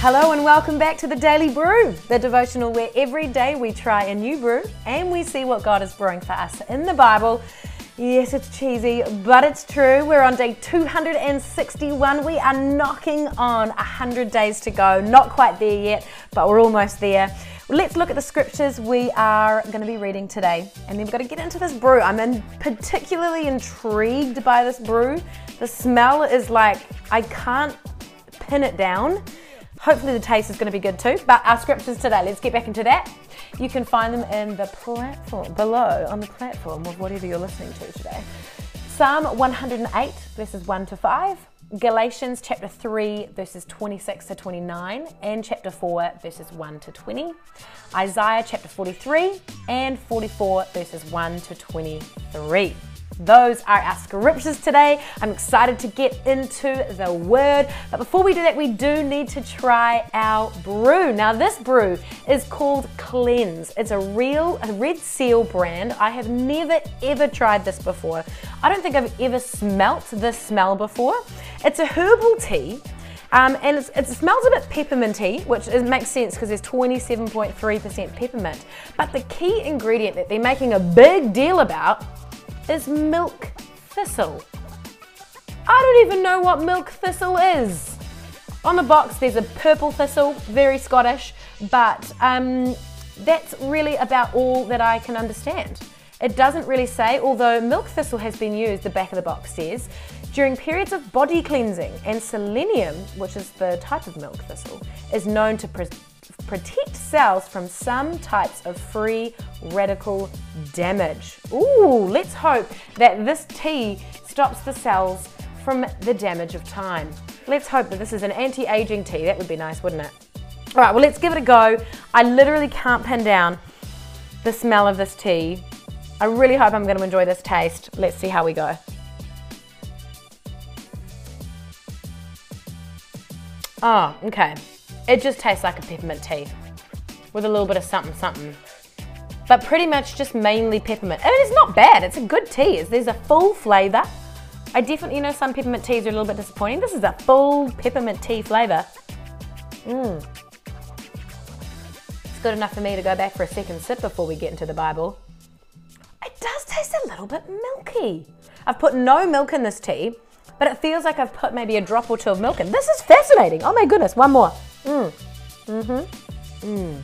Hello and welcome back to the Daily Brew, the devotional where every day we try a new brew and we see what God is brewing for us in the Bible. Yes, it's cheesy, but it's true. We're on day 261. We are knocking on 100 days to go. Not quite there yet, but we're almost there. Let's look at the scriptures we are going to be reading today, and then we've got to get into this brew. I'm in particularly intrigued by this brew. The smell is like I can't pin it down. Hopefully, the taste is going to be good too. But our scriptures today, let's get back into that. You can find them in the platform below on the platform of whatever you're listening to today. Psalm 108, verses 1 to 5. Galatians chapter 3, verses 26 to 29, and chapter 4, verses 1 to 20. Isaiah chapter 43 and 44, verses 1 to 23. Those are our scriptures today. I'm excited to get into the word. But before we do that, we do need to try our brew. Now, this brew is called Cleanse. It's a real a Red Seal brand. I have never ever tried this before. I don't think I've ever smelt this smell before. It's a herbal tea. Um, and it smells a bit pepperminty, which is, makes sense because there's 27.3% peppermint. But the key ingredient that they're making a big deal about is milk thistle. I don't even know what milk thistle is. On the box, there's a purple thistle, very Scottish, but um, that's really about all that I can understand. It doesn't really say, although milk thistle has been used, the back of the box says, during periods of body cleansing, and selenium, which is the type of milk thistle, is known to pre- protect cells from some types of free radical damage. Ooh, let's hope that this tea stops the cells from the damage of time. Let's hope that this is an anti aging tea. That would be nice, wouldn't it? All right, well, let's give it a go. I literally can't pin down the smell of this tea. I really hope I'm going to enjoy this taste. Let's see how we go. Oh, okay. It just tastes like a peppermint tea with a little bit of something something. But pretty much just mainly peppermint. And it's not bad, it's a good tea. There's a full flavour. I definitely, know, some peppermint teas are a little bit disappointing. This is a full peppermint tea flavour. Mmm. It's good enough for me to go back for a second sip before we get into the Bible. It does taste a little bit milky. I've put no milk in this tea, but it feels like I've put maybe a drop or two of milk in. This is fascinating. Oh my goodness, one more. Mmm. Mm-hmm. Mmm.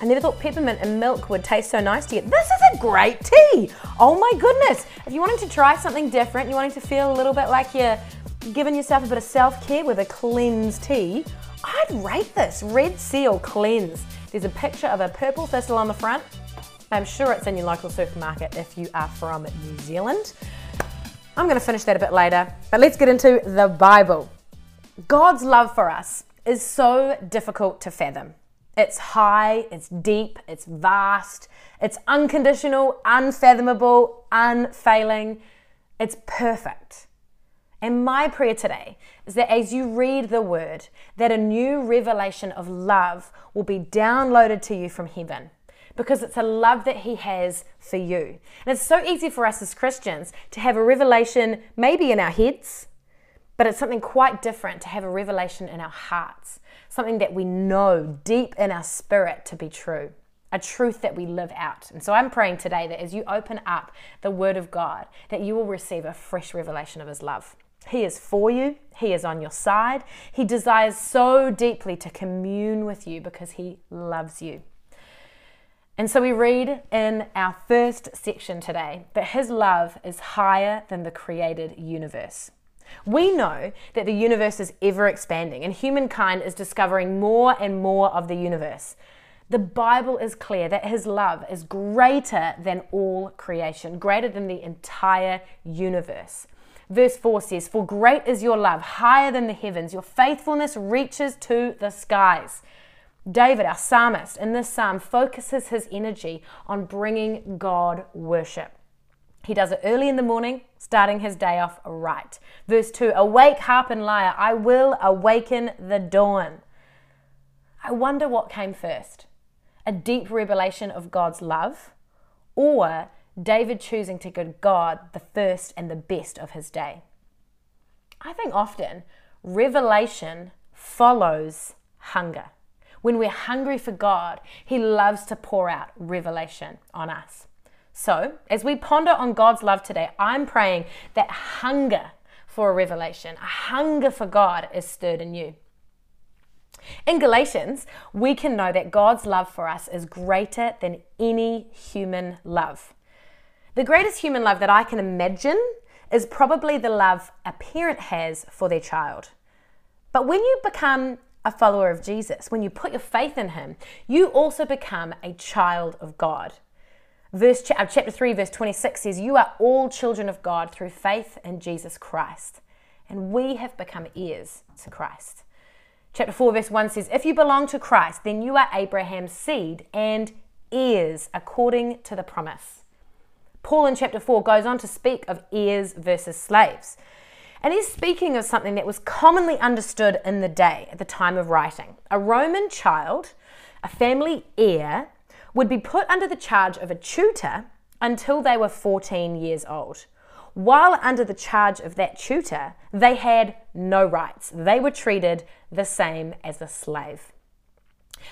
I never thought peppermint and milk would taste so nice together. This is a great tea. Oh my goodness. If you wanted to try something different, you wanted to feel a little bit like you're giving yourself a bit of self-care with a cleanse tea, I'd rate this Red Seal Cleanse. There's a picture of a purple thistle on the front. I'm sure it's in your local supermarket if you are from New Zealand. I'm going to finish that a bit later, but let's get into the Bible. God's love for us is so difficult to fathom. It's high, it's deep, it's vast, it's unconditional, unfathomable, unfailing. It's perfect. And my prayer today is that as you read the word, that a new revelation of love will be downloaded to you from heaven because it's a love that he has for you. And it's so easy for us as Christians to have a revelation maybe in our heads, but it's something quite different to have a revelation in our hearts something that we know deep in our spirit to be true, a truth that we live out. And so I'm praying today that as you open up the Word of God, that you will receive a fresh revelation of His love. He is for you, He is on your side. He desires so deeply to commune with you because He loves you. And so we read in our first section today that His love is higher than the created universe. We know that the universe is ever expanding and humankind is discovering more and more of the universe. The Bible is clear that His love is greater than all creation, greater than the entire universe. Verse 4 says, For great is your love, higher than the heavens, your faithfulness reaches to the skies. David, our psalmist, in this psalm focuses his energy on bringing God worship. He does it early in the morning, starting his day off right. Verse 2 Awake, harp and lyre, I will awaken the dawn. I wonder what came first a deep revelation of God's love, or David choosing to give God the first and the best of his day. I think often revelation follows hunger. When we're hungry for God, He loves to pour out revelation on us. So, as we ponder on God's love today, I'm praying that hunger for a revelation, a hunger for God is stirred in you. In Galatians, we can know that God's love for us is greater than any human love. The greatest human love that I can imagine is probably the love a parent has for their child. But when you become a follower of Jesus, when you put your faith in him, you also become a child of God. Verse uh, chapter 3 verse 26 says you are all children of God through faith in Jesus Christ and we have become heirs to Christ. Chapter 4 verse 1 says if you belong to Christ then you are Abraham's seed and heirs according to the promise. Paul in chapter 4 goes on to speak of heirs versus slaves. And he's speaking of something that was commonly understood in the day at the time of writing. A Roman child, a family heir, would be put under the charge of a tutor until they were 14 years old. While under the charge of that tutor, they had no rights. They were treated the same as a slave.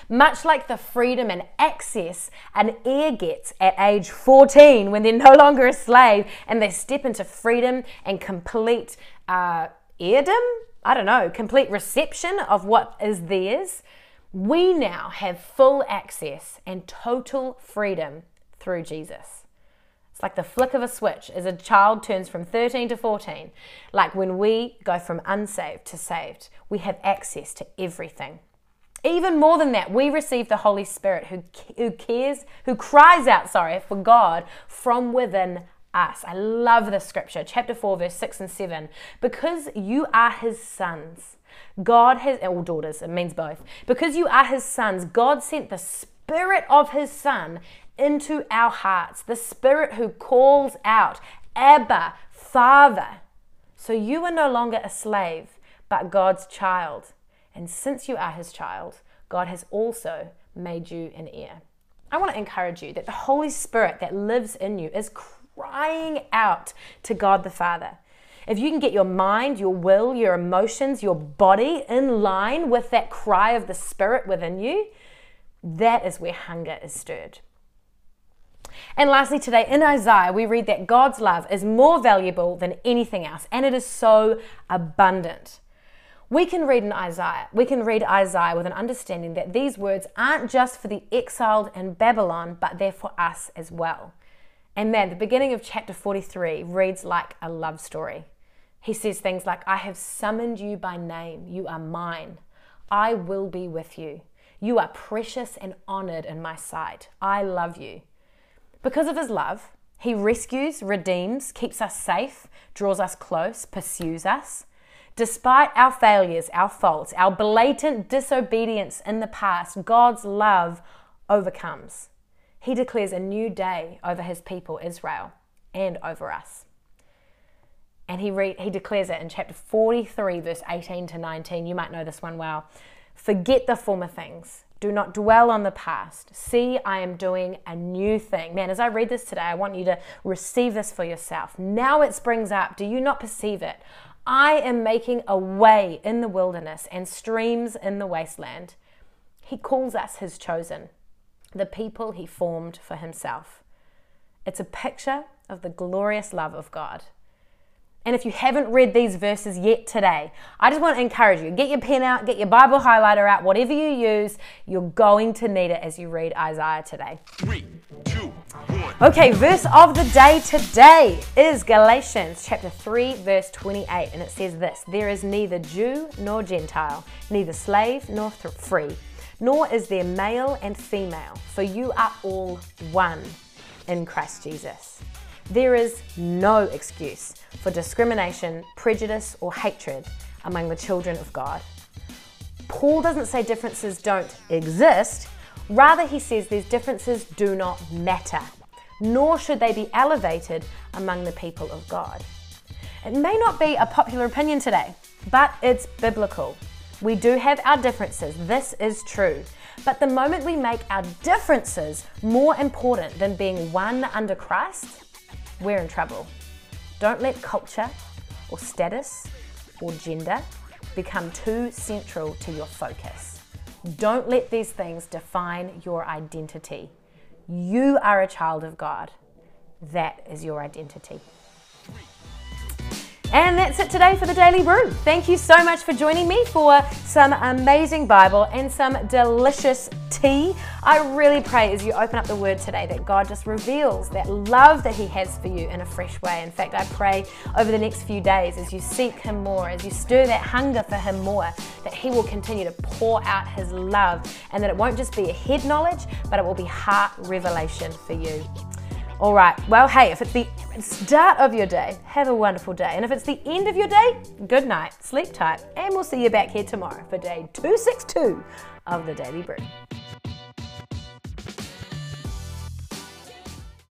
Much like the freedom and access an heir gets at age 14 when they're no longer a slave and they step into freedom and complete uh, heirdom, I don't know, complete reception of what is theirs, we now have full access and total freedom through Jesus. It's like the flick of a switch as a child turns from 13 to 14. Like when we go from unsaved to saved, we have access to everything. Even more than that, we receive the Holy Spirit who, who cares, who cries out, sorry, for God from within us. I love this scripture, chapter 4, verse 6 and 7. Because you are his sons, God has, or daughters, it means both. Because you are his sons, God sent the Spirit of his Son into our hearts, the Spirit who calls out, Abba, Father. So you are no longer a slave, but God's child. And since you are his child, God has also made you an heir. I want to encourage you that the Holy Spirit that lives in you is crying out to God the Father. If you can get your mind, your will, your emotions, your body in line with that cry of the Spirit within you, that is where hunger is stirred. And lastly, today in Isaiah, we read that God's love is more valuable than anything else, and it is so abundant. We can read in Isaiah, we can read Isaiah with an understanding that these words aren't just for the exiled in Babylon, but they're for us as well. And man, the beginning of chapter 43 reads like a love story. He says things like, I have summoned you by name, you are mine. I will be with you. You are precious and honored in my sight. I love you. Because of his love, he rescues, redeems, keeps us safe, draws us close, pursues us. Despite our failures, our faults, our blatant disobedience in the past, God's love overcomes. He declares a new day over his people, Israel, and over us. And he, re- he declares it in chapter 43, verse 18 to 19. You might know this one well. Forget the former things. Do not dwell on the past. See, I am doing a new thing. Man, as I read this today, I want you to receive this for yourself. Now it springs up. Do you not perceive it? I am making a way in the wilderness and streams in the wasteland. He calls us his chosen, the people he formed for himself. It's a picture of the glorious love of God. And if you haven't read these verses yet today, I just want to encourage you get your pen out, get your Bible highlighter out, whatever you use, you're going to need it as you read Isaiah today. Three, two, Okay, verse of the day today is Galatians chapter 3, verse 28, and it says this There is neither Jew nor Gentile, neither slave nor th- free, nor is there male and female, for you are all one in Christ Jesus. There is no excuse for discrimination, prejudice, or hatred among the children of God. Paul doesn't say differences don't exist, rather, he says these differences do not matter nor should they be elevated among the people of God. It may not be a popular opinion today, but it's biblical. We do have our differences, this is true. But the moment we make our differences more important than being one under Christ, we're in trouble. Don't let culture or status or gender become too central to your focus. Don't let these things define your identity. You are a child of God. That is your identity. And that's it today for the Daily Brew. Thank you so much for joining me for some amazing Bible and some delicious tea. I really pray as you open up the Word today that God just reveals that love that He has for you in a fresh way. In fact, I pray over the next few days as you seek Him more, as you stir that hunger for Him more, that He will continue to pour out His love and that it won't just be a head knowledge, but it will be heart revelation for you. All right. Well, hey, if it's the start of your day, have a wonderful day. And if it's the end of your day, good night, sleep tight, and we'll see you back here tomorrow for day 262 of the Daily Brew.